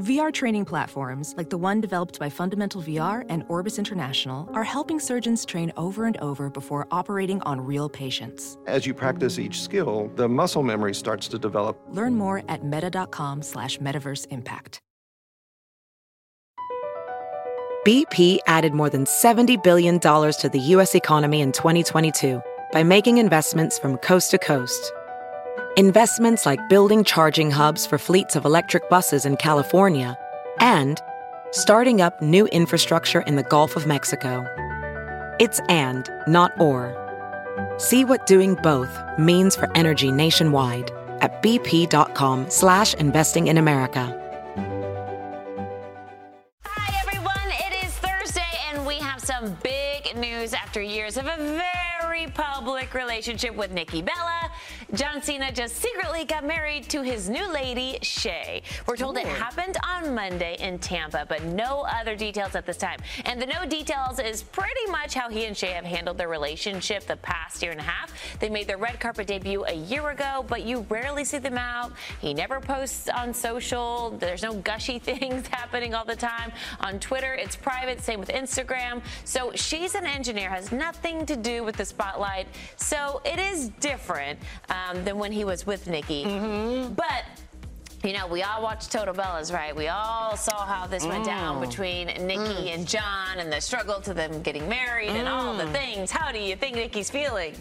VR training platforms, like the one developed by Fundamental VR and Orbis International, are helping surgeons train over and over before operating on real patients. As you practice each skill, the muscle memory starts to develop. Learn more at meta.com slash metaverse impact. BP added more than $70 billion to the U.S. economy in 2022 by making investments from coast to coast. Investments like building charging hubs for fleets of electric buses in California and starting up new infrastructure in the Gulf of Mexico. It's and, not or. See what doing both means for energy nationwide at bp.com slash investing in America. Hi, everyone. It is Thursday, and we have some big news after years of a very public relationship with Nikki Bella. John Cena just secretly got married to his new lady, Shay. We're told it happened on Monday in Tampa, but no other details at this time. And the no details is pretty much how he and Shay have handled their relationship the past year and a half. They made their red carpet debut a year ago, but you rarely see them out. He never posts on social. There's no gushy things happening all the time. On Twitter, it's private. Same with Instagram. So she's an engineer, has nothing to do with the spotlight. So it is different um, than when he was with Nikki. Mm-hmm. But you know, we all watched Total Bellas, right? We all saw how this went mm. down between Nikki mm. and John and the struggle to them getting married and all the mm. things. How do you think Nikki's feeling?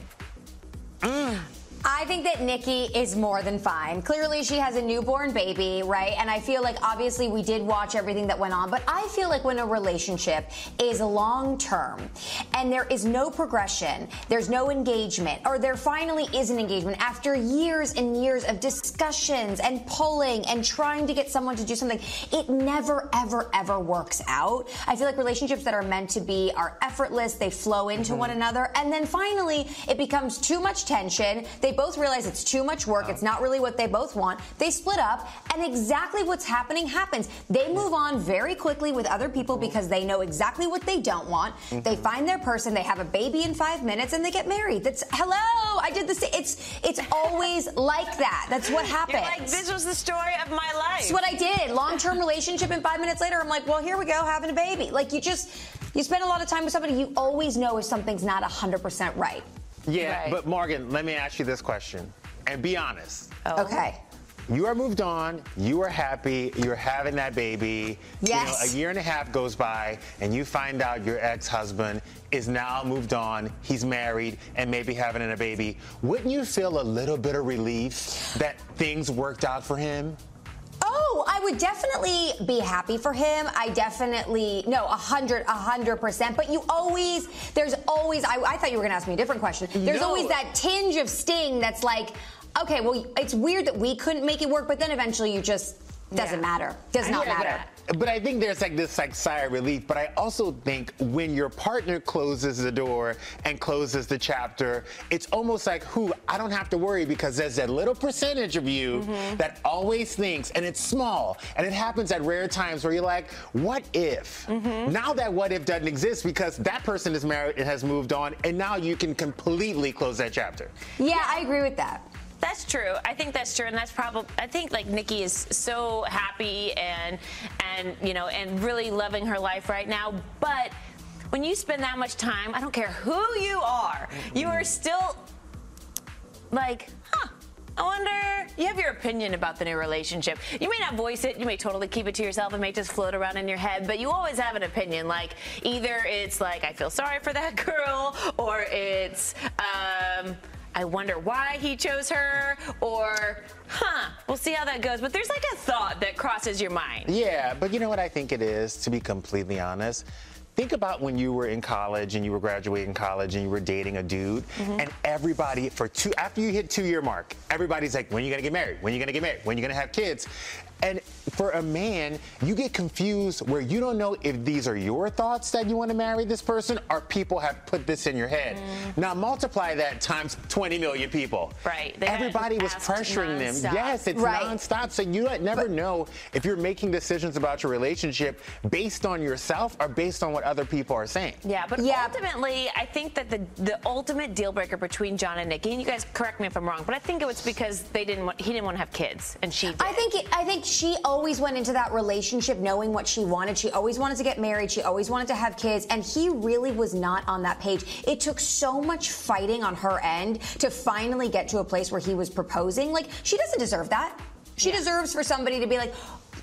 I think that Nikki is more than fine. Clearly, she has a newborn baby, right? And I feel like obviously we did watch everything that went on, but I feel like when a relationship is long term and there is no progression, there's no engagement, or there finally is an engagement after years and years of discussions and pulling and trying to get someone to do something, it never, ever, ever works out. I feel like relationships that are meant to be are effortless, they flow into mm-hmm. one another, and then finally it becomes too much tension. They both realize it's too much work, it's not really what they both want. They split up, and exactly what's happening happens. They move on very quickly with other people because they know exactly what they don't want. They find their person, they have a baby in five minutes, and they get married. That's hello. I did this. It's it's always like that. That's what happens. You're like, this was the story of my life. That's what I did. Long term relationship, and five minutes later, I'm like, well, here we go, having a baby. Like, you just, you spend a lot of time with somebody, you always know if something's not 100% right. Yeah, Right. but Morgan, let me ask you this question and be honest. Oh. Okay. You are moved on. You are happy. You're having that baby. You know, Yes. a year and a half goes by, and you find out your ex-husband is now moved on. He's married and maybe having a baby. Wouldn't you feel a little bit of relief that things worked out for him? Oh, I would definitely be happy for him. I definitely, no, a hundred, a hundred percent. But you always, there's always, I, I thought you were going to ask me a different question. There's No. always that tinge of sting that's like, okay, well, it's weird that we couldn't make it work, but then eventually you just, doesn't Yeah. matter. Does not matter. that. But I think there's like this like sigh of relief. But I also think when your partner closes the door and closes the chapter, it's almost like, who I don't have to worry because there's that little percentage of you Mm-hmm. that always thinks, and it's small, and it happens at rare times where you're like, what if? Mm-hmm. Now that what if doesn't exist because that person is married and has moved on, and now you can completely close that chapter. Yeah, I agree with that. That's true. I think that's true, and that's probably. I think like Nikki is so happy and and you know and really loving her life right now. But when you spend that much time, I don't care who you are, you are still like, huh. I wonder, you have your opinion about the new relationship. You may not voice it, you may totally keep it to yourself, it may just float around in your head, but you always have an opinion. Like, either it's like, I feel sorry for that girl, or it's, um, I wonder why he chose her, or, huh, we'll see how that goes. But there's like a thought that crosses your mind. Yeah, but you know what I think it is, to be completely honest? Think about when you were in college and you were graduating college and you were dating a dude, mm-hmm. and everybody for two after you hit two year mark, everybody's like, when are you gonna get married? When are you gonna get married? When are you gonna have kids? And for a man, you get confused where you don't know if these are your thoughts that you want to marry this person or people have put this in your head. Mm-hmm. Now multiply that times 20 million people. Right, they Everybody was asked pressuring them. Yes, it's Right. nonstop. So you don't- never know if you're making decisions about your relationship based on yourself or based on what other people are saying. Yeah, but Yeah. ultimately, I think that the the ultimate deal breaker between John and Nikki, and you guys correct me if I'm wrong, but I think it was because they didn't want, he didn't want to have kids, and she did. I think it, I think she always went into that relationship knowing what she wanted. She always wanted to get married. She always wanted to have kids. And he really was not on that page. It took so much fighting on her end to finally get to a place where he was proposing. Like, she doesn't deserve that. She yeah. deserves for somebody to be like,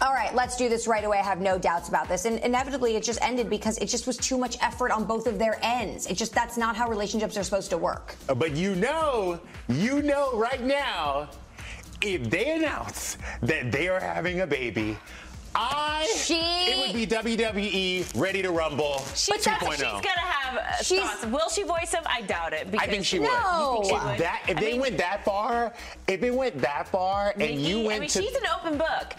all right, let's do this right away. I have no doubts about this. And inevitably, it just ended because it just was too much effort on both of their ends. It just, that's not how relationships are supposed to work. Uh, but you know, you know right now, if they announce that they are having a baby, I she it would be WWE Ready to Rumble she, 2.0. She's gonna have uh, she's, thoughts. Will she voice him? I doubt it. I think she would. No. She would? That, if I they mean, went that far, if it went that far, Nikki, and you went I mean, to, she's an open book.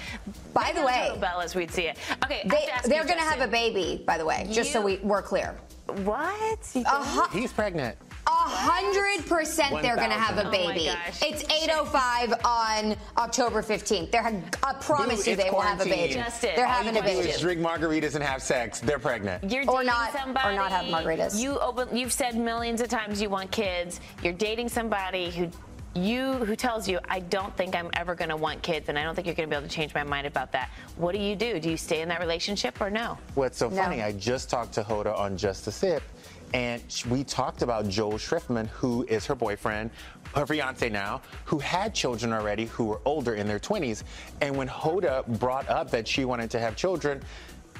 By the way, Bellas, we'd see it. Okay, they, are gonna have a baby. By the way, just you, so we, we're clear. What? Uh-huh. He's pregnant. A hundred percent they're gonna have a oh baby. Oh it's 8:05 on October 15th. They're I promise Boo, you they will have a baby. Justin, they're having a baby. drink margaritas and have sex. They're pregnant. You're or not somebody, or not have margaritas. You open, you've said millions of times you want kids. You're dating somebody who you who tells you I don't think I'm ever going to want kids and I don't think you're going to be able to change my mind about that. What do you do? Do you stay in that relationship or no? What's so no. funny? I just talked to Hoda on Just a Sip and we talked about Joel Schiffman, who is her boyfriend, her fiance now, who had children already, who were older in their 20s. And when Hoda brought up that she wanted to have children,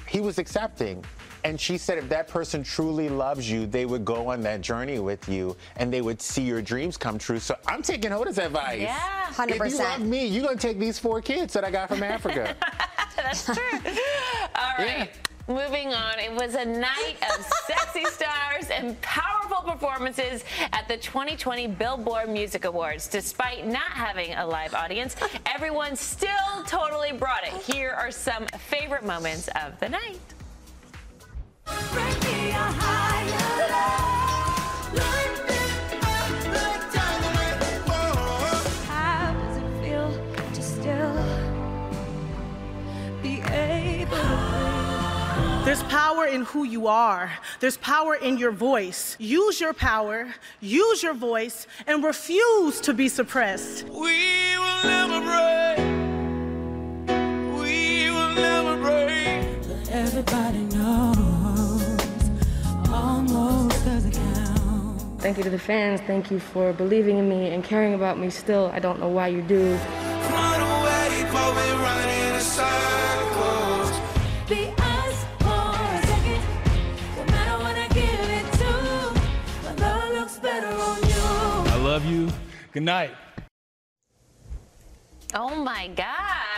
he was accepting. And she said if that person truly loves you, they would go on that journey with you and they would see your dreams come true. So I'm taking Hoda's advice. Yeah, 100%. If you love me, you're going to take these four kids that I got from Africa. That's true. All right. Yeah. Moving on, it was a night of sexy stars and powerful performances at the 2020 Billboard Music Awards. Despite not having a live audience, everyone still totally brought it. Here are some favorite moments of the night. There's power in who you are. There's power in your voice. Use your power, use your voice, and refuse to be suppressed. We will never break. We will never break. But everybody knows almost doesn't count. Thank you to the fans. Thank you for believing in me and caring about me still. I don't know why you do. Run away, love you. Good night. Oh my God.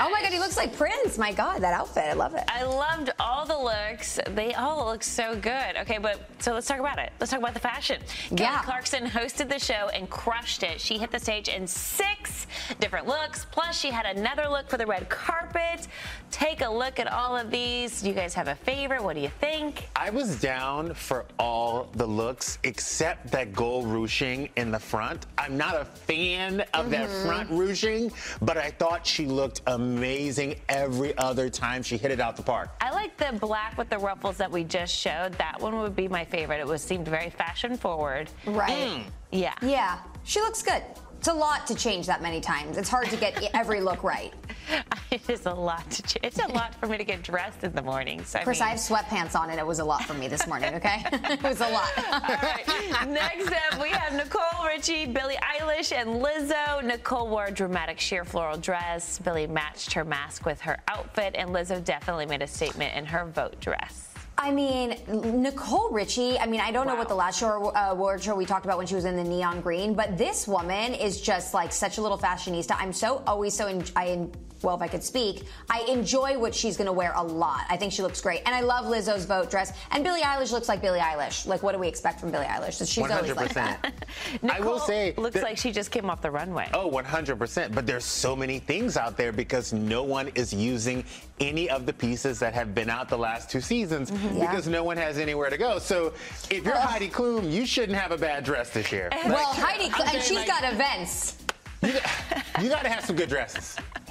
Oh my God, he looks like Prince. My God, that outfit. I love it. I loved all the looks. They all look so good. Okay, but so let's talk about it. Let's talk about the fashion. Yeah. Kelly Clarkson hosted the show and crushed it. She hit the stage in six different looks. Plus, she had another look for the red carpet. Take a look at all of these. Do you guys have a favorite? What do you think? I was down for all the looks except that gold ruching in the front. I'm not a fan of mm-hmm. that front ruching, but I thought she looked amazing every other time she hit it out the park. I like the black with the ruffles that we just showed. That one would be my favorite. It was seemed very fashion forward. Right. Mm. Yeah. Yeah. She looks good. It's a lot to change that many times. It's hard to get every look right. it is a lot to change. It's a lot for me to get dressed in the mornings. Chris, I, mean, I have sweatpants on, and it was a lot for me this morning. Okay, it was a lot. All right. Next up, we have Nicole Richie, Billie Eilish, and Lizzo. Nicole wore a dramatic sheer floral dress. Billie matched her mask with her outfit, and Lizzo definitely made a statement in her vote dress. I mean, Nicole Richie, I mean, I don't wow. know what the last show, uh, award show we talked about when she was in the neon green, but this woman is just like such a little fashionista. I'm so always so, in, I well, if I could speak, I enjoy what she's going to wear a lot. I think she looks great. And I love Lizzo's vote dress. And Billie Eilish looks like Billie Eilish. Like, what do we expect from Billie Eilish? She's 100%. always like that. I will say. looks like she just came off the runway. Oh, 100%. But there's so many things out there because no one is using any of the pieces that have been out the last two seasons mm-hmm. because yeah. no one has anywhere to go. So if you're Heidi Klum, you shouldn't have a bad dress this year. Well, Heidi, and she's like, got events. You got, you got to have some good dresses.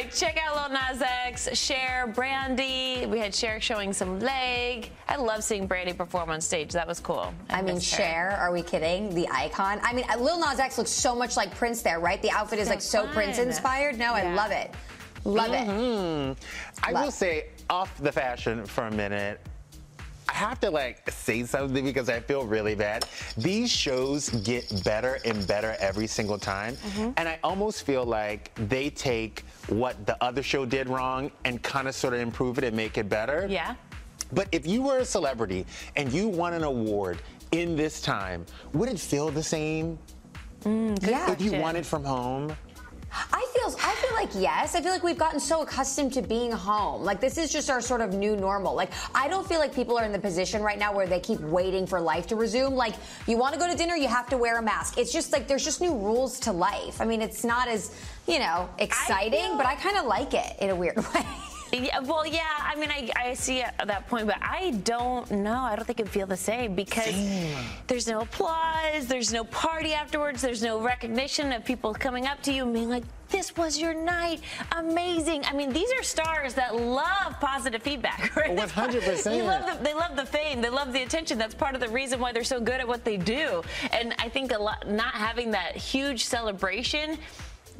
All right, check out Lil Nas X, Cher, Brandy. We had Cher showing some leg. I love seeing Brandy perform on stage. That was cool. I, I mean, Cher, are we kidding? The icon. I mean, Lil Nas X looks so much like Prince there, right? The outfit is so like so Prince inspired. No, yeah. I love it. Love it. Mhm. I Love. will say, off the fashion for a minute, I have to like say something because I feel really bad. These shows get better and better every single time. Mm-hmm. And I almost feel like they take what the other show did wrong and kind of sort of improve it and make it better. Yeah. But if you were a celebrity and you won an award in this time, would it feel the same mm, Yeah. if you won it from home? I feel I feel like yes. I feel like we've gotten so accustomed to being home. Like this is just our sort of new normal. Like I don't feel like people are in the position right now where they keep waiting for life to resume. Like you want to go to dinner, you have to wear a mask. It's just like there's just new rules to life. I mean, it's not as, you know, exciting, feel- but I kind of like it in a weird way. Yeah, well, yeah. I mean, I, I see at that point, but I don't know. I don't think it'd feel the same because there's no applause, there's no party afterwards, there's no recognition of people coming up to you and being like, "This was your night, amazing." I mean, these are stars that love positive feedback, right? 100%. Love the, they love the fame, they love the attention. That's part of the reason why they're so good at what they do. And I think a lot, not having that huge celebration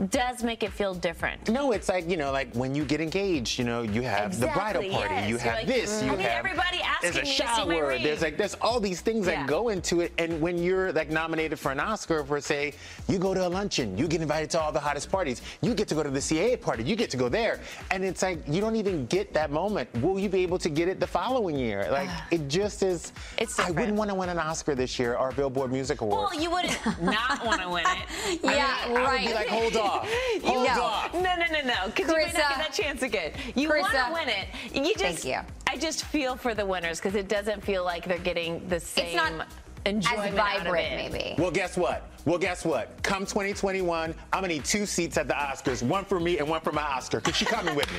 does make it feel different. No, it's like, you know, like when you get engaged, you know, you have the bridal party, yes. you You're have like, this, you mm-hmm. I need have everybody there's a asking me to see my shower, there's like there's all these things Yeah. that go into it. And when you're like nominated for an Oscar for say, you go to a luncheon, you get invited to all the hottest parties, you get to go to the CAA party, you get to go there. And it's like you don't even get that moment. Will you be able to get it the following year? Like it just is It's I wouldn't want to win an Oscar this year or a Billboard Music Award. Well, you wouldn't not want to win it. yeah, I would right. be like, hold off. Hold No. off. No, no, no, no. Because you might not get that chance again. You want to win it. You just, Thank you. I just feel for the winners because it doesn't feel like they're getting the same It's not enjoyment as out of vibrant, it. maybe. Well, guess what? Well, guess what? Come 2021, I'm gonna need two seats at the Oscars, one for me and one for my Oscar, because she's coming with me.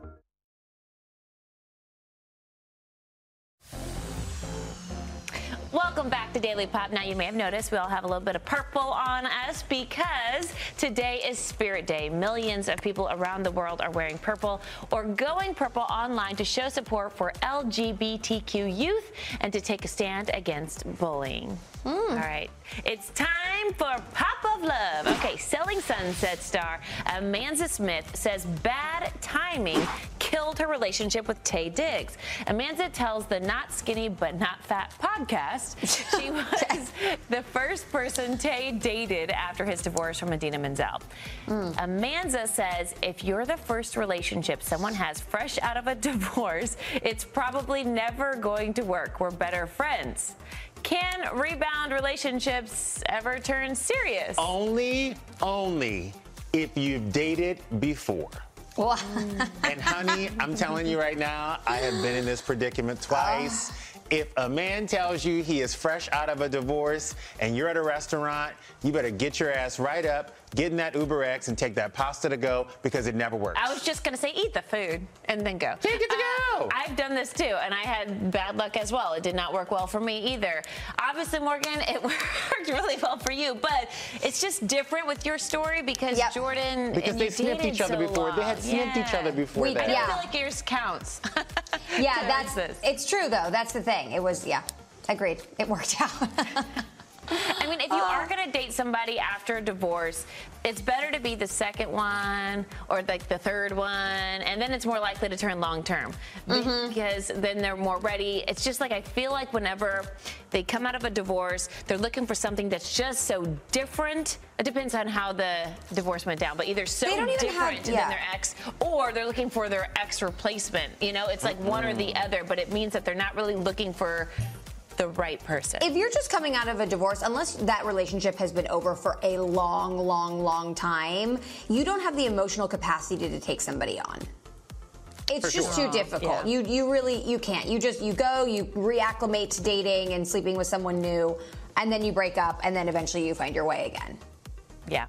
Welcome back to Daily Pop. Now, you may have noticed we all have a little bit of purple on us because today is Spirit Day. Millions of people around the world are wearing purple or going purple online to show support for LGBTQ youth and to take a stand against bullying. Hmm. All right. It's time for Pop of Love. Okay, Selling Sunset star Amanza Smith says bad timing killed her relationship with Taye Diggs. Amanza tells the Not Skinny But Not Fat podcast she was the first person Taye dated after his divorce from Idina Menzel. Amanza says if you're the first relationship someone has fresh out of a divorce, it's probably never going to work. We're better friends. Can rebound relationships ever turn serious? only, only if you've dated before. And honey, I'm telling you right now, I have been in this predicament twice. Ah. If a man tells you he is fresh out of a divorce and you're at a restaurant, you better get your ass right up, get in that Uber X and take that pasta to go because it never works. I was just gonna say eat the food and then go. Take it to Uh, go. I've done this too, and I had bad luck as well. It did not work well for me either. Obviously, Morgan, it worked really well for you, but it's just different with your story because Yep. Jordan because and they you sniffed each other so before. They had long. sniffed each other before We- that. I don't Yeah. feel like yours counts. yeah, that's this. it's true though. That's the thing. It was yeah, agreed. It worked out. I mean, if you are going to date somebody after a divorce, it's better to be the second one or like the third one, and then it's more likely to turn long term mm-hmm. because then they're more ready. It's just like I feel like whenever they come out of a divorce, they're looking for something that's just so different. It depends on how the divorce went down, but either so They don't even different have- than their ex, or they're looking for their ex replacement. You know, it's like one or the mm. other, but it means that they're not really looking for the right person. if you're just coming out of a divorce, unless that relationship has been over for a long, long, long time, you don't have the emotional capacity to take somebody on. It's For just sure. too difficult. Yeah. You you really you can't. You just you go, you reacclimate to dating and sleeping with someone new, and then you break up, and then eventually you find your way again. Yeah.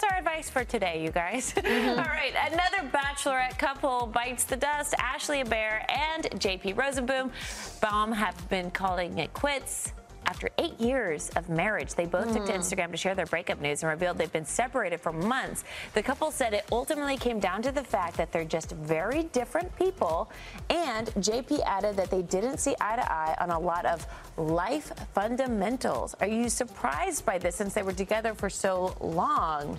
That's our advice for today, you guys. Mm-hmm. All right. Another bachelorette couple bites the dust. Ashley Hebert and JP Rosenboom Baum have been calling it quits after eight years of marriage. They both took to Hmm. Instagram to share their breakup news and revealed they've been separated for months. The couple said it ultimately came down to the fact that they're just very different people. And JP added that they didn't see eye to eye on a lot of life fundamentals. Are you surprised by this since they were together for so long?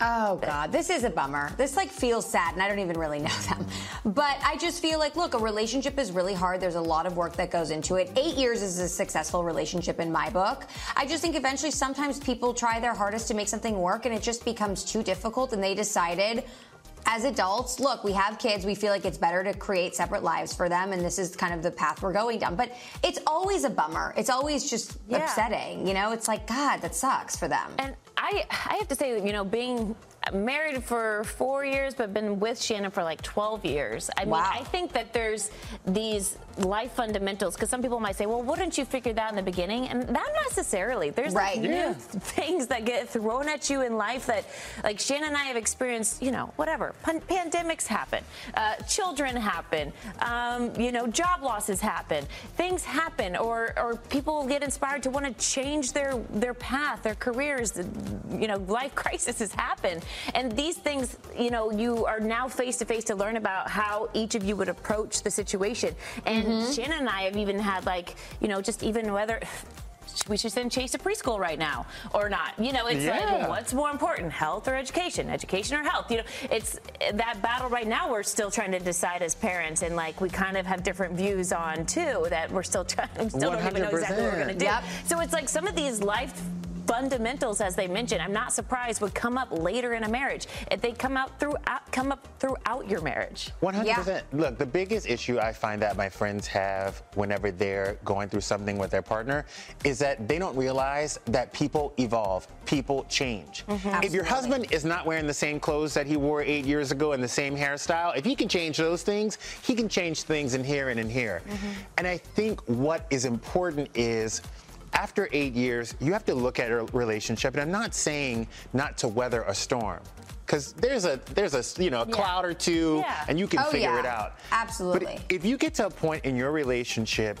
Oh God, this is a bummer. This like feels sad, and I don't even really know them. But I just feel like, look, a relationship is really hard. There's a lot of work that goes into it. Eight years is a successful relationship in my book. I just think eventually, sometimes people try their hardest to make something work, and it just becomes too difficult, and they decided. As adults, look, we have kids. We feel like it's better to create separate lives for them, and this is kind of the path we're going down. But it's always a bummer. It's always just Yeah. upsetting. You know, it's like, God, that sucks for them. And I, I have to say, you know, being married for four years, but been with Shannon for like 12 years. I mean, Wow. I think that there's these life fundamentals because some people might say, well, wouldn't you figure that in the beginning? And not necessarily. There's like Right. new Yeah. things that get thrown at you in life that, like Shannon and I have experienced, you know, whatever. Pan- pandemics happen, uh, children happen, um, you know, job losses happen, things happen, or, or people get inspired to want to change their, their path, their careers, you know, life crises happen. And these things, you know, you are now face to face to learn about how each of you would approach the situation. And Mm-hmm. Shannon and I have even had, like, you know, just even whether we should send Chase to preschool right now or not. You know, it's like, Yeah. well, what's more important, health or education? Education or health? You know, it's that battle right now we're still trying to decide as parents, and like we kind of have different views on too that we're still trying, still don't even know exactly what we're going to do. Yep. So it's like some of these life fundamentals as they mentioned. I'm not surprised would come up later in a marriage. If they come out throughout come up throughout your marriage. 100%. Look, the biggest issue I find that my friends have whenever they're going through something with their partner is that they don't realize that people evolve, people change. Mm-hmm. If your husband is not wearing the same clothes that he wore eight years ago and the same hairstyle, if he can change those things, he can change things in here and in here. Mm-hmm. And I think what is important is after eight years, you have to look at a relationship, and I'm not saying not to weather a storm. Because there's a there's a you know a cloud or two, Yeah. and you can Oh, figure yeah. it out. Absolutely. But if you get to a point in your relationship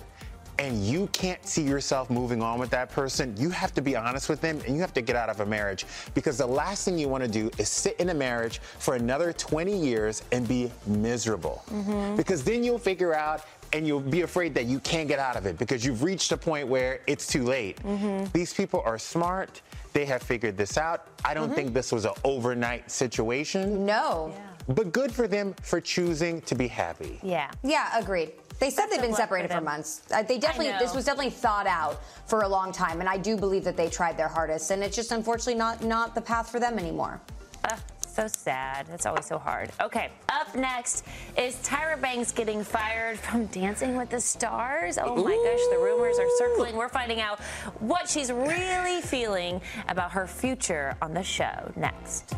and you can't see yourself moving on with that person, you have to be honest with them and you have to get out of a marriage because the last thing you want to do is sit in a marriage for another 20 years and be miserable. Mm-hmm. Because then you'll figure out and you'll be afraid that you can't get out of it because you've reached a point where it's too late. Mm-hmm. These people are smart. They have figured this out. I don't mm-hmm. think this was an overnight situation. no. But good for them for choosing to be happy. yeah Yeah, agreed. They said That's they've been lot for separated for, months. Uh, they definitely, this was definitely thought out for a long time, and I do believe that they tried their hardest, and it's just unfortunately not not the path for them anymore. Ugh, so sad. It's always so hard. Okay, up next is Tyra Banks getting fired from Dancing with the Stars. Oh my gosh, the rumors are circling. We're finding out what she's really feeling about her future on the show next.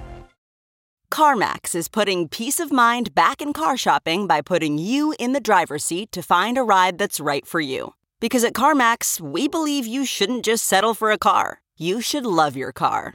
CarMax is putting peace of mind back in car shopping by putting you in the driver's seat to find a ride that's right for you. Because at CarMax, we believe you shouldn't just settle for a car, you should love your car.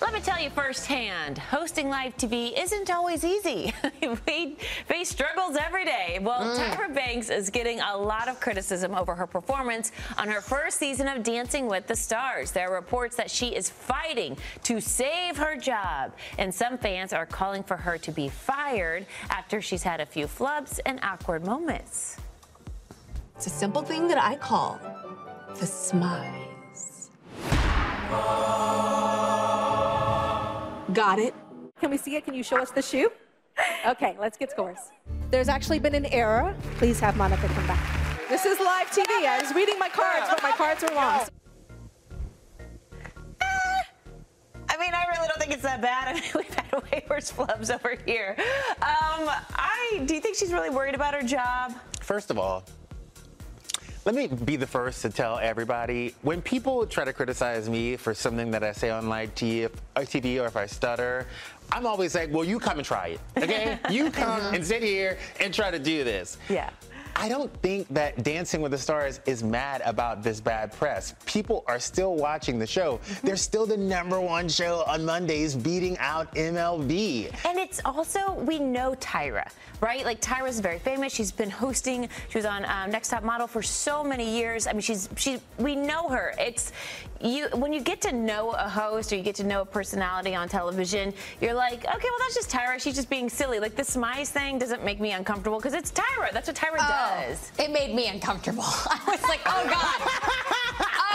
Let me tell you firsthand, hosting live TV isn't always easy. we face struggles every day. Well, mm. Tyra Banks is getting a lot of criticism over her performance on her first season of Dancing with the Stars. There are reports that she is fighting to save her job, and some fans are calling for her to be fired after she's had a few flubs and awkward moments. It's a simple thing that I call the smize. Oh. Got it. Can we see it? Can you show us the shoe? Okay, let's get scores. There's actually been an error. Please have Monica come back. This is live TV. I was reading my cards, but my cards were wrong. I mean, I really don't think it's that bad. I mean, we've had way worse flubs over here. Um, I do you think she's really worried about her job? First of all, let me be the first to tell everybody when people try to criticize me for something that I say on live TV, or if I stutter, I'm always like, well, you come and try it, okay? You come uh-huh. and sit here and try to do this. Yeah. I don't think that Dancing with the Stars is mad about this bad press. People are still watching the show. Mm-hmm. They're still the number one show on Mondays, beating out MLB. And it's also, we know Tyra, right? Like Tyra's very famous. She's been hosting. She was on um, Next Top Model for so many years. I mean, she's she. We know her. It's you when you get to know a host or you get to know a personality on television. You're like, okay, well that's just Tyra. She's just being silly. Like the Smize thing doesn't make me uncomfortable because it's Tyra. That's what Tyra Oh, does. It made me uncomfortable. I was like, oh God.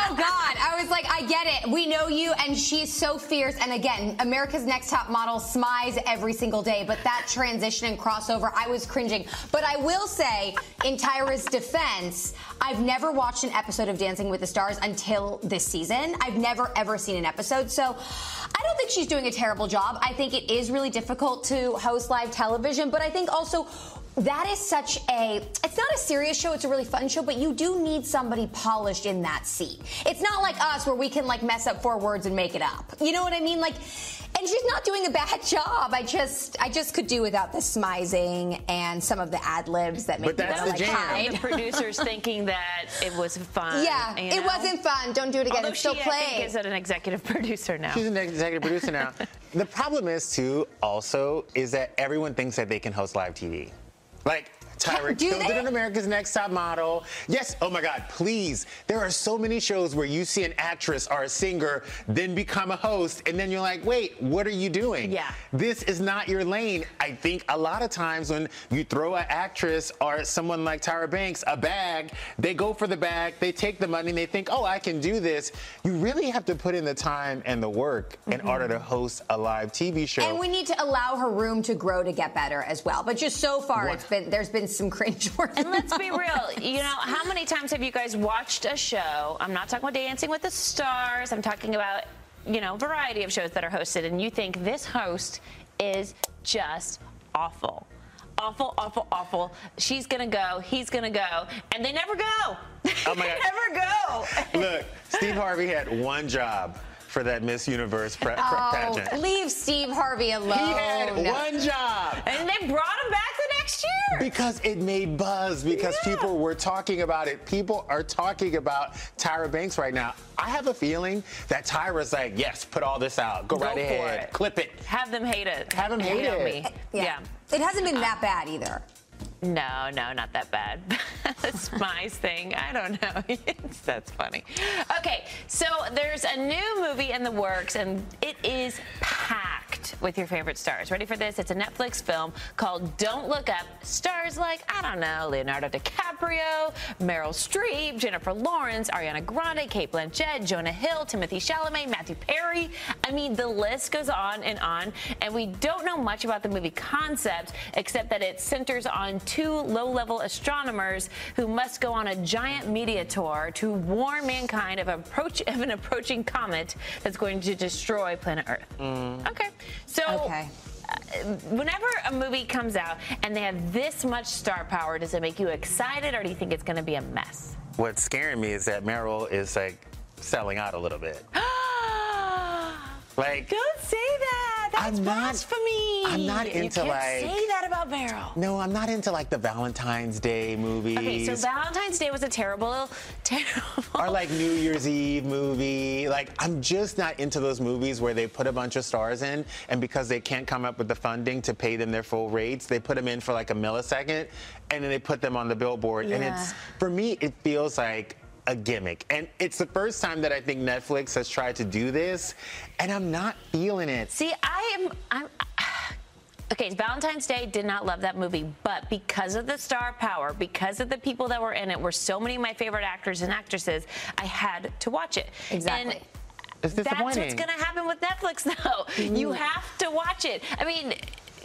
oh God. I was like, I get it. We know you, and she's so fierce. And again, America's Next Top Model smiles every single day, but that transition and crossover, I was cringing. But I will say, in Tyra's defense, I've never watched an episode of Dancing with the Stars until this season. I've never ever seen an episode. So I don't think she's doing a terrible job. I think it is really difficult to host live television, but I think also that is such a it's not a serious show it's a really fun show but you do need somebody polished in that seat it's not like us where we can like mess up four words and make it up you know what i mean like and she's not doing a bad job i just i just could do without the smizing and some of the ad libs that make But me that's wanna, the like jam. hide. The producers thinking that it was fun. yeah you it wasn't fun don't do it again Although it's still she, I playing think, is an executive producer now. She's an executive producer now. The problem is too, also, is that everyone thinks that they can host live TV. Like Tyra Do killed it they? in America's Next Top Model. Yes. Oh my God. Please. There are so many shows where you see an actress or a singer then become a host, and then you're like, wait, what are you doing? Yeah. This is not your lane. I think a lot of times when you throw an actress or someone like Tyra Banks a bag, they go for the bag, they take the money, and they think, oh, I can do this. You really have to put in the time and the work in order to host a live TV show. Mm-hmm. And we need to allow her room to grow to get better as well. But just so far, What- it's been there's been some cringe worthy. And let's be real, you know, how many times have you guys watched a show? I'm not talking about Dancing with the Stars. I'm talking about, you know, variety of shows that are hosted, and you think this host is just awful. Awful, awful, awful. She's gonna go, he's gonna go, and they never go. Oh my they never go. Look, Steve Harvey had one job for that Miss Universe pre- pre- Oh, pageant. leave Steve Harvey alone. He had one job. And they brought him back the next year. Because it made buzz, because people were talking about it. People are talking about Tyra Banks right now. I have a feeling that Tyra's like, yes, put all this out. Go, Go right ahead. it. Clip it. Have them hate it. Have them hate You know it. me. yeah. It hasn't been that bad either. No, no, not that bad. Smize thing. I don't know. That's funny. Okay, so there's a new movie in the works, and it is packed with your favorite stars. Ready for this? It's a Netflix film called Don't Look Up. Stars like, I don't know, Leonardo DiCaprio, Meryl Streep, Jennifer Lawrence, Ariana Grande, Cate Blanchett, Jonah Hill, Timothée Chalamet, Matthew Perry. I mean, the list goes on and on, and we don't know much about the movie concept except that it centers on two low-level astronomers who must go on a giant media tour to warn mankind of, approach, of an approaching comet that's going to destroy planet Earth. Mm. Okay, so Okay. uh, whenever a movie comes out and they have this much star power, does it make you excited or do you think it's going to be a mess? What's scaring me is that Meryl is like selling out a little bit. Like, Don't say that. That's I'm not- blasphemy. I'm not you into, can't like- say that about Meryl. no, I'm not into like the Valentine's Day movies. Okay, so Valentine's Day was a terrible, terrible. or like New Year's Eve movie. Like, I'm just not into those movies where they put a bunch of stars in, and because they can't come up with the funding to pay them their full rates, they put them in for like a millisecond, and then they put them on the billboard. And it's, for me, it feels like a gimmick. And it's the first time that I think Netflix has tried to do this, and I'm not feeling it. See, I am. I'm. Okay, Valentine's Day did not love that movie, but because of the star power, because of the people that were in it, were so many of my favorite actors and actresses, I had to watch it. Exactly. And It's that's what's going to happen with Netflix, though. You mm. have to watch it. I mean.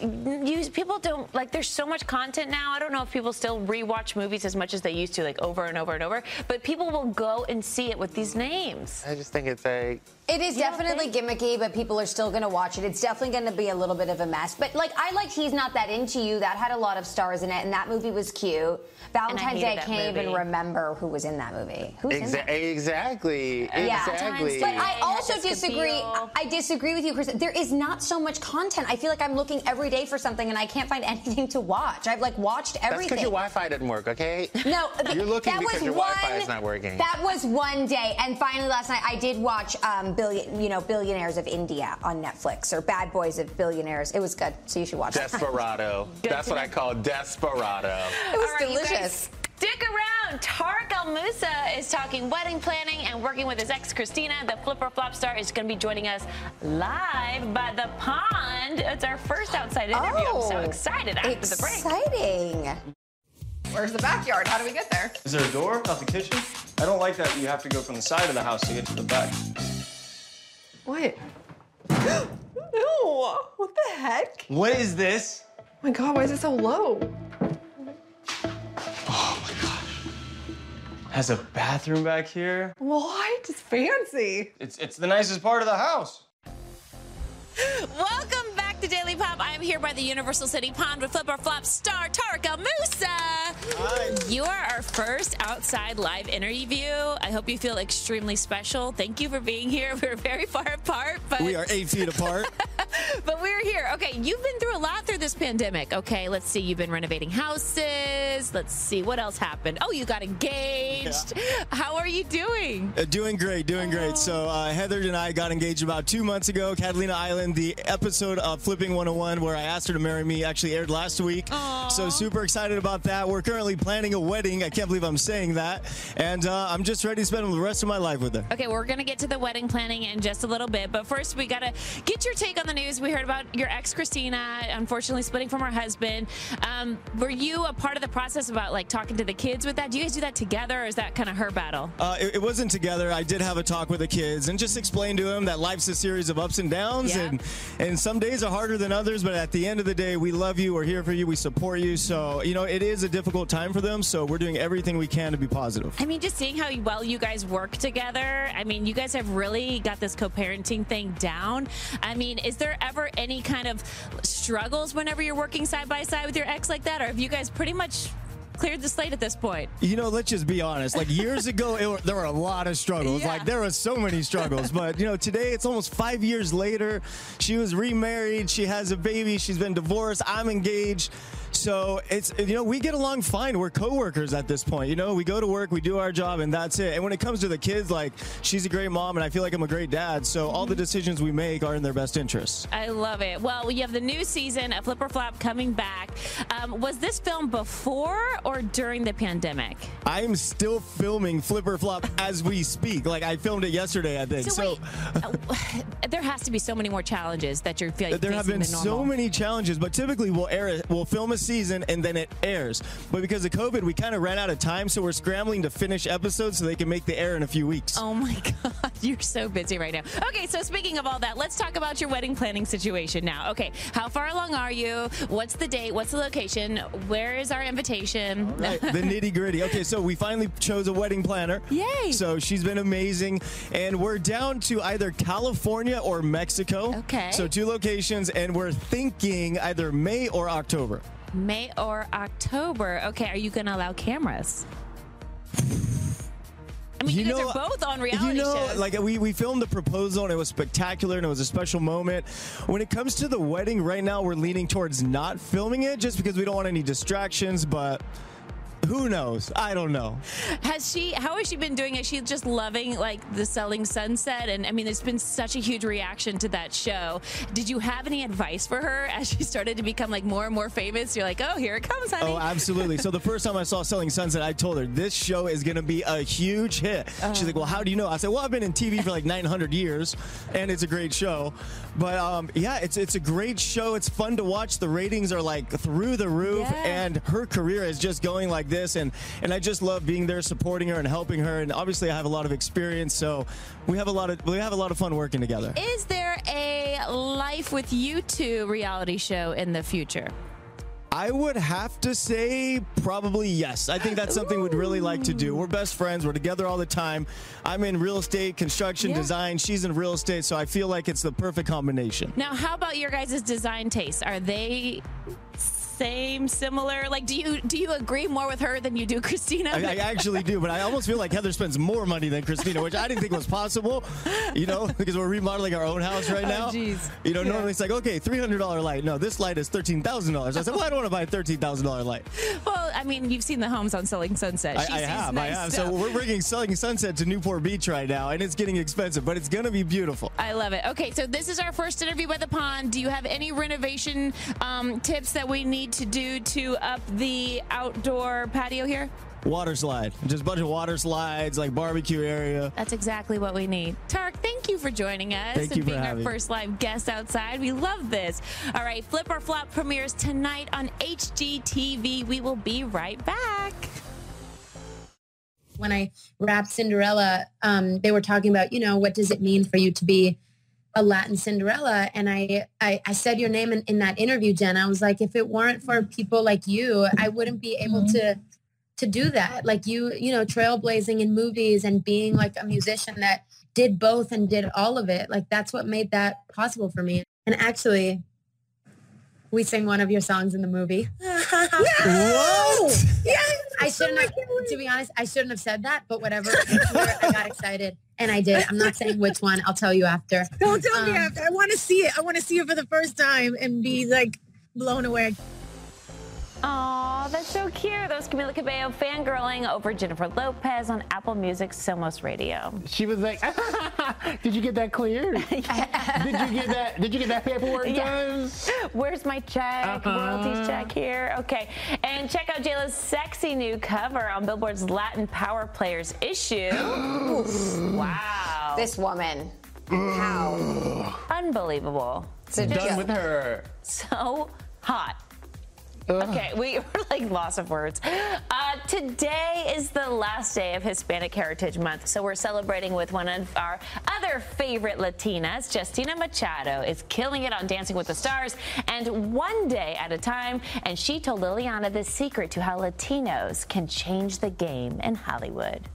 You, people don't like there's so much content now. I don't know if people still rewatch movies as much as they used to like over and over and over but people will go and see it with these names. I just think it's like, It is definitely gimmicky, but people are still going to watch it. It's definitely going to be a little bit of a mess. But like, I liked He's Not That Into You. That had a lot of stars in it, and that movie was cute. Valentine's Day, I can't even remember who was in that movie. Who's in Exa- that? exactly. Exactly. But I also Jessica disagree. Biel. I disagree with you, Chris. There is not so much content. I feel like I'm looking every day for something and I can't find anything to watch. I've like watched everything. That's everything. because your Wi-Fi didn't work, okay? No, th- You're looking that because was your one, Wi-Fi is not working. That was one day, and finally last night I did watch um, billion, you know, Billionaires of India on Netflix or Bad Boys of Billionaires. It was good, so you should watch it. Desperado. That's what I call desperado. It was All right, you guys delicious. Stick around. Tarek El Moussa is talking wedding planning and working with his ex Christina. The Flip or Flop star is going to be joining us live by the pond. It's our first outside interview. I'm so Oh, excited after the break. Exciting. Where's the backyard? How do we get there? Is there a door Not the kitchen? I don't like that you have to go from the side of the house to get to the back. What? no! What the heck? What is this? Oh my god, why is it so low? Oh my gosh. Has a bathroom back here. What? It's fancy. It's it's the nicest part of the house. Welcome Pop. I am here by the Universal City Pond with Flip or Flop star Tarek El Moussa. You are our first outside live interview. I hope you feel extremely special. Thank you for being here. We're very far apart, but We are eight feet apart. but we're here. Okay, you've been through a lot through this pandemic. Okay, let's see. You've been renovating houses. Let's see what else happened. Oh, you got engaged. How are you doing? Uh, doing great, doing great. So uh, Heather and I got engaged about two months ago. Catalina Island, the episode of Flipping 101 where I asked her to marry me actually aired last week. So super excited about that. We're currently planning a wedding. I can't believe I'm saying that. And uh, I'm just ready to spend the rest of my life with her. Okay, we're going to get to the wedding planning in just a little bit, but first we got to get your take on the news. We heard about your ex Christina, unfortunately splitting from her husband. Um, were you a part of the process about like talking to the kids with that? Do you guys do that together, or is that kind of her battle? Uh, it, it wasn't together. I did have a talk with the kids and just explained to them that life's a series of ups and downs, Yeah. and and some days are harder than others. But at the end of the day, we love you. We're here for you. We support you. So you know, it is a difficult time for them. So we're doing everything we can to be positive. I mean, just seeing how well you guys work together. I mean, you guys have really got this co-parenting thing down. I mean, is there ever any kind of struggles whenever you're working side by side with your ex like that, or have you guys pretty much cleared the slate at this point? You know, let's just be honest. Like years ago, it, there were a lot of struggles. Like there were so many struggles. But you know, today it's almost five years later. She was remarried. She has a baby. She's been divorced. I'm engaged. So it's you know we get along fine. We're coworkers at this point. You know, we go to work, we do our job, and that's it. And when it comes to the kids, like she's a great mom, and I feel like I'm a great dad. So all the decisions we make are in their best interests. I love it. Well, you have the new season of Flip or Flop coming back. Um, was this film before or during the pandemic? I am still filming Flip or Flop as we speak. Like I filmed it yesterday, I think. So, wait, uh, there has to be so many more challenges that you're feeling. there have been so many challenges, but typically we'll air it, we'll film a season and then it airs. But because of COVID, we kind of ran out of time, so we're scrambling to finish episodes so they can make the air in a few weeks. Oh my God, you're so busy right now. Okay, so speaking of all that, let's talk about your wedding planning situation now. Okay, how far along are you? What's the date? What's the location? Where is our invitation? Right, the nitty gritty. Okay, so we finally chose a wedding planner. Yay! So she's been amazing, and we're down to either California or Mexico. Okay. So two locations, and we're thinking either May or October. May or October. Okay, are you going to allow cameras? I mean, you, guys are both on reality you know, shows. like we, we filmed the proposal and it was spectacular and it was a special moment. When it comes to the wedding, right now we're leaning towards not filming it just because we don't want any distractions. But who knows? I don't know. Has she? How has she been doing? Is she just loving like the Selling Sunset? And I mean, there's been such a huge reaction to that show. Did you have any advice for her as she started to become like more and more famous? You're like, oh, here it comes, honey. Oh, absolutely. so the first time I saw Selling Sunset, I told her this show is going to be a huge hit. She's like, "Well, how do you know?" I said, "Well, I've been in TV for like 900 years, and it's a great show." But um, yeah, it's it's a great show. It's fun to watch. The ratings are like through the roof, and her career is just going like this. And and I just love being there, supporting her and helping her. And obviously, I have a lot of experience, so we have a lot of we have a lot of fun working together. Is there a Life with You two reality show in the future? I would have to say probably yes. I think that's something we'd really like to do. We're best friends. We're together all the time. I'm in real estate, construction, Yeah. design. She's in real estate, so I feel like it's the perfect combination. Now, how about your guys' design tastes? Are they same, similar? Like, do you do you agree more with her than you do Christina? I, I actually do, but I almost feel like Heather spends more money than Christina, which I didn't think was possible. You know, because we're remodeling our own house right Oh, now. jeez. You know, Yeah. normally it's like, okay, three hundred dollar light. No, this light is thirteen thousand dollars. I said, well, I don't want to buy a thirteen thousand dollar light. well, I mean, you've seen the homes on Selling Sunset. I, She I sees have, nice I have. stuff. So we're bringing Selling Sunset to Newport Beach right now, and it's getting expensive, but it's gonna be beautiful. I love it. Okay, so this is our first interview by the pond. Do you have any renovation um, tips that we need to do to up the outdoor patio here? Water slide, just a bunch of water slides, like barbecue area. That's exactly what we need. Tarek, thank you for joining us Thank and you for being our having me. first live guest outside. We love this. All right, Flip or Flop premieres tonight on HGTV. We will be right back. when I wrapped Cinderella, um, they were talking about, you know, what does it mean for you to be a Latin Cinderella? And I, I, I said your name in, in that interview, Jen. I was like, if it weren't for people like you, I wouldn't be able mm-hmm. to to do that. Like you, you know, trailblazing in movies and being like a musician that did both and did all of it. Like that's what made that possible for me. And actually, we sing one of your songs in the movie. What? Yeah. I oh shouldn't have, to be honest, I shouldn't have said that, but whatever. I got excited and I did. I'm not saying which one. I'll tell you after. Don't tell me Um, after. I want to see it. I want to see it for the first time and be like blown away. Aw, that's so cute. That was Camila Cabello fangirling over Jennifer Lopez on Apple Music's Somos Radio. She was like, "Did you get that cleared? Did you get that? Did you get that paperwork done? Where's my check? Uh-huh. Royalties check here. Okay. And check out JLo's sexy new cover on Billboard's Latin Power Players issue. wow. This woman. How? Unbelievable. So Done just- with her. So hot. Okay, we were like loss of words. Uh, today is the last day of Hispanic Heritage Month, so we're celebrating with one of our other favorite Latinas. Justina Machado is killing it on Dancing with the Stars, and one day at a time. And she told Liliana the secret to how Latinos can change the game in Hollywood.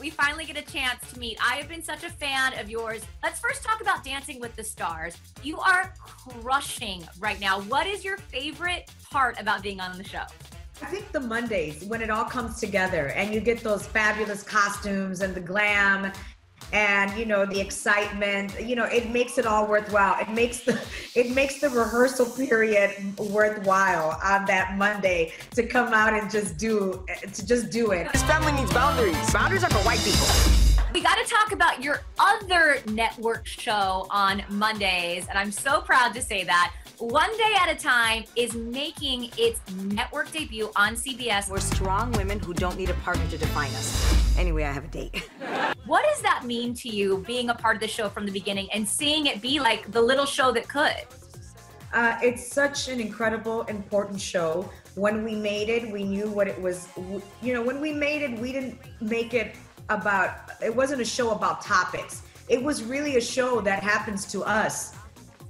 We finally get a chance to meet. I have been such a fan of yours. Let's first talk about Dancing with the Stars. You are crushing right now. What is your favorite part about being on the show? I think the Mondays when it all comes together and you get those fabulous costumes and the glam and you know the excitement you know it makes it all worthwhile it makes the it makes the rehearsal period worthwhile on that monday to come out and just do to just do it This family needs boundaries. Boundaries are for white people. We got to talk about your other network show on Mondays, and I'm so proud to say that. One Day at a Time is making its network debut on CBS. We're strong women who don't need a partner to define us. Anyway, I have a date. What does that mean to you being a part of the show from the beginning and seeing it be like the little show that could? Uh, it's such an incredible, important show. When we made it, we knew what it was. You know, when we made it, we didn't make it about, it wasn't a show about topics. It was really a show that happens to us,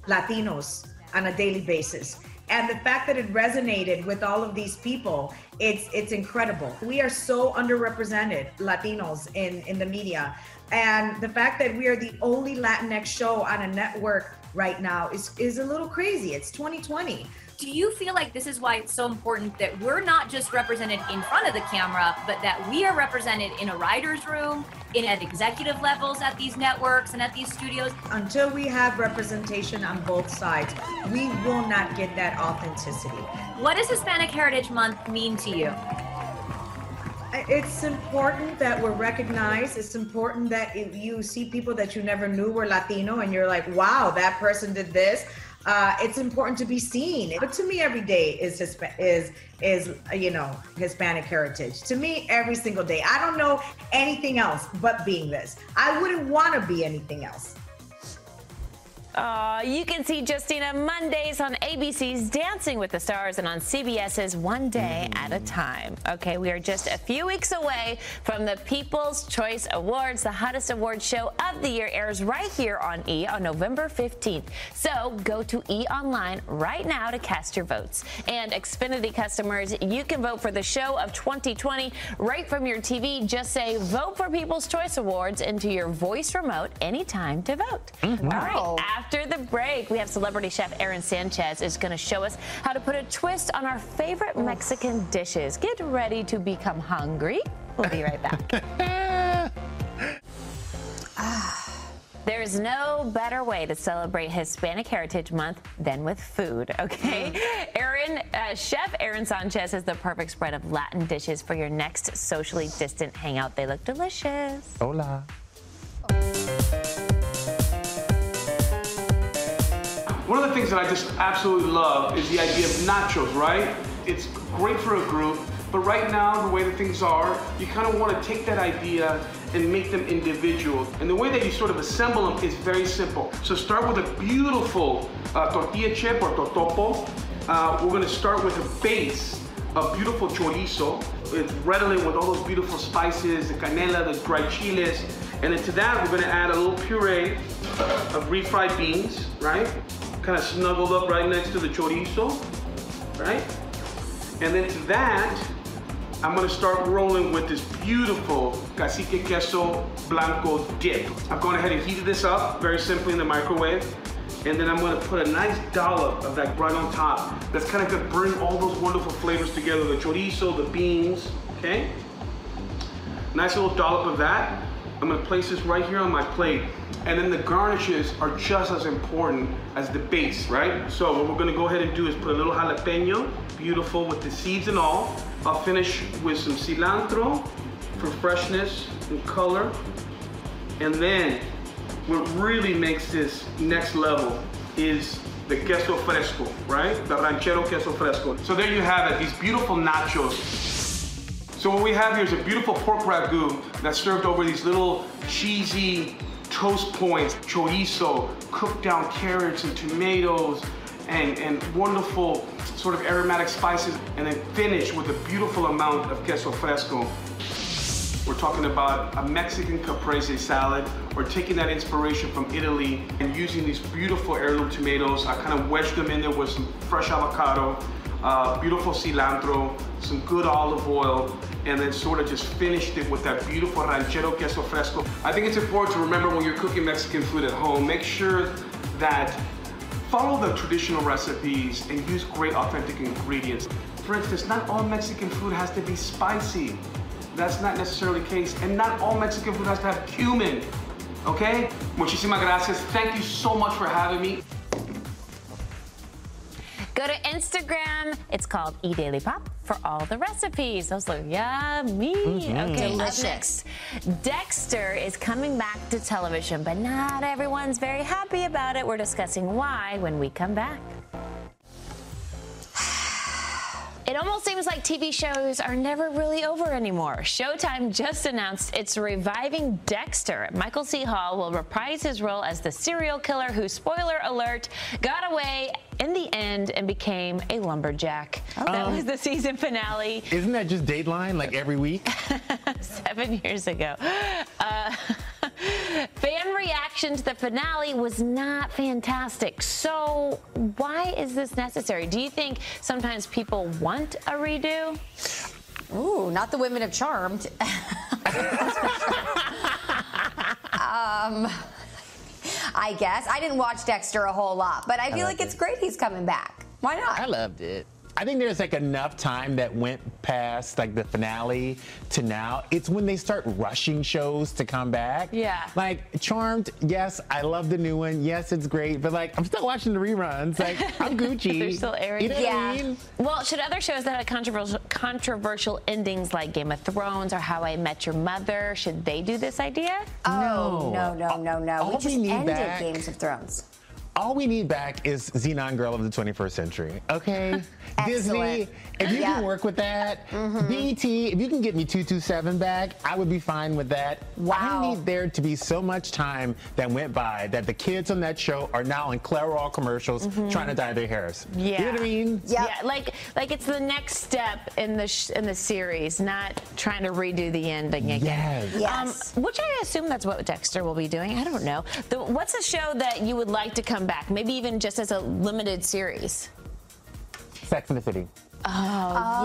Latinos, on a daily basis. And the fact that it resonated with all of these people, it's it's incredible. We are so underrepresented Latinos in, in the media. And the fact that we are the only Latinx show on a network right now is, is a little crazy. It's 2020. Do you feel like this is why it's so important that we're not just represented in front of the camera, but that we are represented in a writer's room, in at executive levels at these networks and at these studios? Until we have representation on both sides, we will not get that authenticity. What does Hispanic Heritage Month mean to you? It's important that we're recognized. It's important that if you see people that you never knew were Latino and you're like, wow, that person did this. Uh, it's important to be seen. But to me, every day is Hispa- is is you know Hispanic heritage. To me, every single day. I don't know anything else but being this. I wouldn't want to be anything else. Uh, you can see Justina Mondays on ABC's Dancing with the Stars and on CBS's One Day at a Time. Okay, we are just a few weeks away from the People's Choice Awards. The hottest award show of the year airs right here on E on November 15th. So go to E Online right now to cast your votes. And Xfinity customers, you can vote for the show of 2020 right from your TV. Just say Vote for People's Choice Awards into your voice remote anytime to vote. All right, after the break, we have celebrity chef Aaron Sanchez is going to show us how to put a twist on our favorite Mexican dishes. Get ready to become hungry. We'll be right back. There's no better way to celebrate Hispanic Heritage Month than with food, okay? Aaron, uh, Chef Aaron Sanchez is the perfect spread of Latin dishes for your next socially distant hangout. They look delicious. Hola. One of the things that I just absolutely love is the idea of nachos, right? It's great for a group, but right now, the way that things are, you kind of want to take that idea and make them individual. And the way that you sort of assemble them is very simple. So start with a beautiful uh, tortilla chip or totopo. Uh, we're going to start with a base of beautiful chorizo. It's redolent with all those beautiful spices, the canela, the dried chiles. And then to that, we're gonna add a little puree of refried beans, right? Kind of snuggled up right next to the chorizo, right? And then to that, I'm gonna start rolling with this beautiful cacique queso blanco dip. I've gone ahead and heated this up very simply in the microwave. And then I'm gonna put a nice dollop of that right on top. That's kind of gonna bring all those wonderful flavors together. The chorizo, the beans, okay? Nice little dollop of that. I'm gonna place this right here on my plate. And then the garnishes are just as important as the base, right? So what we're gonna go ahead and do is put a little jalapeno, beautiful with the seeds and all. I'll finish with some cilantro for freshness and color. And then what really makes this next level is the queso fresco, right? The ranchero queso fresco. So there you have it, these beautiful nachos. So what we have here is a beautiful pork ragu that's served over these little cheesy toast points, chorizo, cooked down carrots and tomatoes, and, and wonderful sort of aromatic spices, and then finished with a beautiful amount of queso fresco. We're talking about a Mexican caprese salad. We're taking that inspiration from Italy and using these beautiful heirloom tomatoes. I kind of wedged them in there with some fresh avocado, uh, beautiful cilantro, some good olive oil, and then sort of just finished it with that beautiful ranchero queso fresco. I think it's important to remember when you're cooking Mexican food at home, make sure that follow the traditional recipes and use great authentic ingredients. For instance, not all Mexican food has to be spicy. That's not necessarily the case. And not all Mexican food has to have cumin. Okay? Muchísimas gracias. Thank you so much for having me. Go to Instagram. It's called eDailyPop Pop for all the recipes. Those look yummy. Mhm. Okay, up Delicious. next, Dexter is coming back to television, but not everyone's very happy about it. We're discussing why when we come back. It almost seems like TV shows are never really over anymore. Showtime just announced it's reviving Dexter. Michael C. Hall will reprise his role as the serial killer who, spoiler alert, got away in the end and became a lumberjack. Oh. That Um, was the season finale Isn't that just Dateline like every week? seven years ago. Uh, fan reaction to the finale was not fantastic. So, why is this necessary? Do you think sometimes people want a redo? Ooh, not the women of Charmed. um, I guess I didn't watch Dexter a whole lot, but I I feel loved like it's great he's coming back. Why not? I loved it. I think there's like enough time that went past like the finale to now. It's when they start rushing shows to come back. Yeah. Like Charmed, yes, I love the new one. Yes, it's great, but like I'm still watching the reruns. Like I'm Gucci. They're still airing. You know what I mean? Well, should other shows that had controversial, controversial endings like Game of Thrones or How I Met Your Mother, should they do this idea? Oh, no, no, no, no. All we just we need ended back- Games of Thrones. All we need back is Zenon Girl of the 21st Century. Okay, Disney. If you Yeah. can work with that, BT. If you can get me 227 back, I would be fine with that. Wow. I need there to be so much time that went by that the kids on that show are now in Clairol commercials trying to dye their hairs. Yeah. You know what I mean? Yeah, like like it's the next step in the sh- in the series, not trying to redo the ending again. Yes. Yes. Um, which I assume that's what Dexter will be doing. I don't know. The, what's a show that you would like to come back? Maybe even just as a limited series. Sex in the City. Oh, oh.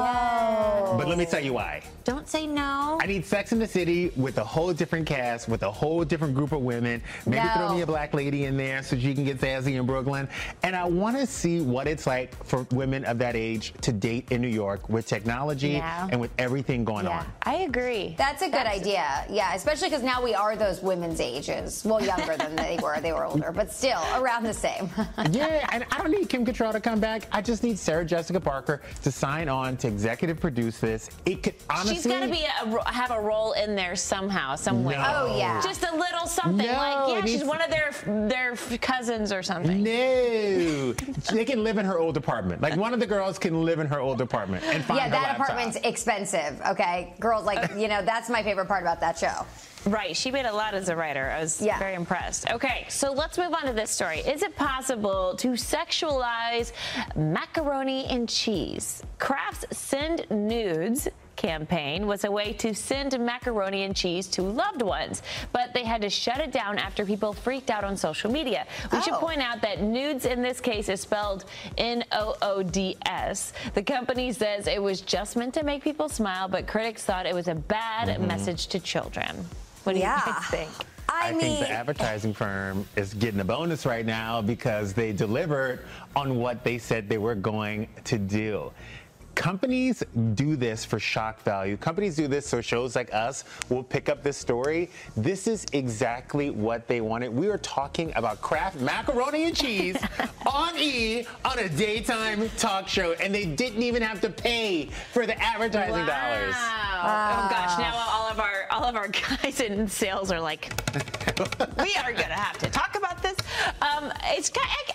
yeah. But let me tell you why. Don't say no. I need Sex in the City with a whole different cast, with a whole different group of women. Maybe No. throw me a black lady in there so she can get sassy in Brooklyn. And I want to see what it's like for women of that age to date in New York with technology Yeah. and with everything going yeah, on. I agree. That's a good idea. Yeah, especially because now we are those women's ages. Well, younger than they were. They were older, but still around the same. yeah, and I don't need Kim Cattrall to come back. I just need Sarah Jessica Parker to sign on to executive produce this. It could honestly. She's got to be a, have a role in there somehow, somewhere. No. Oh, yeah. Just a little something. No, like yeah, she's one of their their cousins or something. No, they can live in her old apartment. Like one of the girls can live in her old apartment and find yeah, her that laptop. apartment's expensive. Okay, girls like uh, you know that's my favorite part about that show. Right, she made a lot as a writer. I was Yeah. very impressed. Okay, so let's move on to this story. Is it possible to sexualize macaroni and cheese? Kraft's Send Nudes campaign was a way to send macaroni and cheese to loved ones, but they had to shut it down after people freaked out on social media. We should Oh. point out that nudes in this case is spelled N O O D S. The company says it was just meant to make people smile, but critics thought it was a bad Mm-hmm. message to children. What do Yeah. you guys think? I, I mean, think the advertising firm is getting a bonus right now because they delivered on what they said they were going to do. Companies do this for shock value. Companies do this so shows like us will pick up this story. This is exactly what they wanted. We are talking about Kraft macaroni and cheese on E on a daytime talk show, and they didn't even have to pay for the advertising dollars. Wow. Oh gosh, now all of our all of our guys in sales are like, we are gonna have to talk about this. Um, it's ki- I, I got I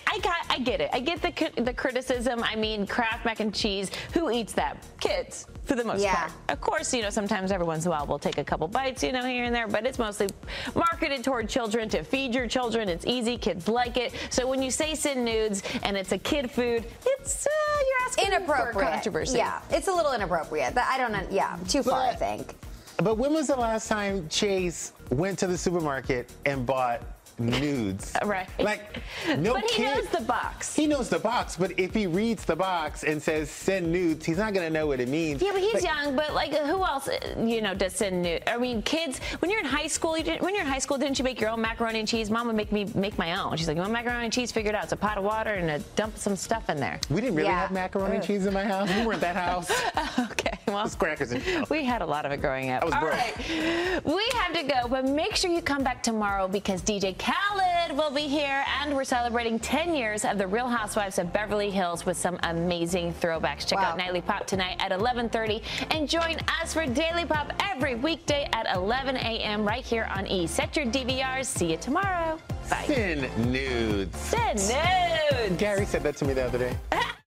get it. I get the the criticism. I mean, Kraft mac and cheese. Who eats that? Kids. For the most Yeah. part. Of course, you know, sometimes every once in a while we'll take a couple bites, you know, here and there, but it's mostly marketed toward children to feed your children. It's easy, kids like it. So when you say sin nudes and it's a kid food, it's uh, you're asking for inappropriate. controversy. Yeah, it's a little inappropriate. That- I don't know. Yeah, too far. I think. But when was the last time Chase went to the supermarket and bought nudes? Right. Like, no But he kid. knows the box. He knows the box, but if he reads the box and says send nudes, he's not gonna know what it means. Yeah, but he's Like, young. But like, who else, you know, does send new? I mean, kids. When you're in high school, you didn't, when you're in high school, didn't you make your own macaroni and cheese? Mom would make me make my own. She's like, you want macaroni and cheese? Figure it out. It's a pot of water and a dump some stuff in there. We didn't really Yeah. have macaroni and cheese in my house. We weren't that house. okay, well, crackers we had a lot of it growing up. I was All broke. right, we have to go, but make sure you come back tomorrow because DJ Khaled will be here, and we're celebrating 10 years of the Real Housewives of Beverly Hills with some amazing throwbacks. Check out Wow. Nightly Pop tonight at 11:30, and join us for Daily Pop every weekday at 11 a.m. right here on E. Set your DVRs. See you tomorrow. Bye. Send nudes. Send nudes. Gary said that to me the other day.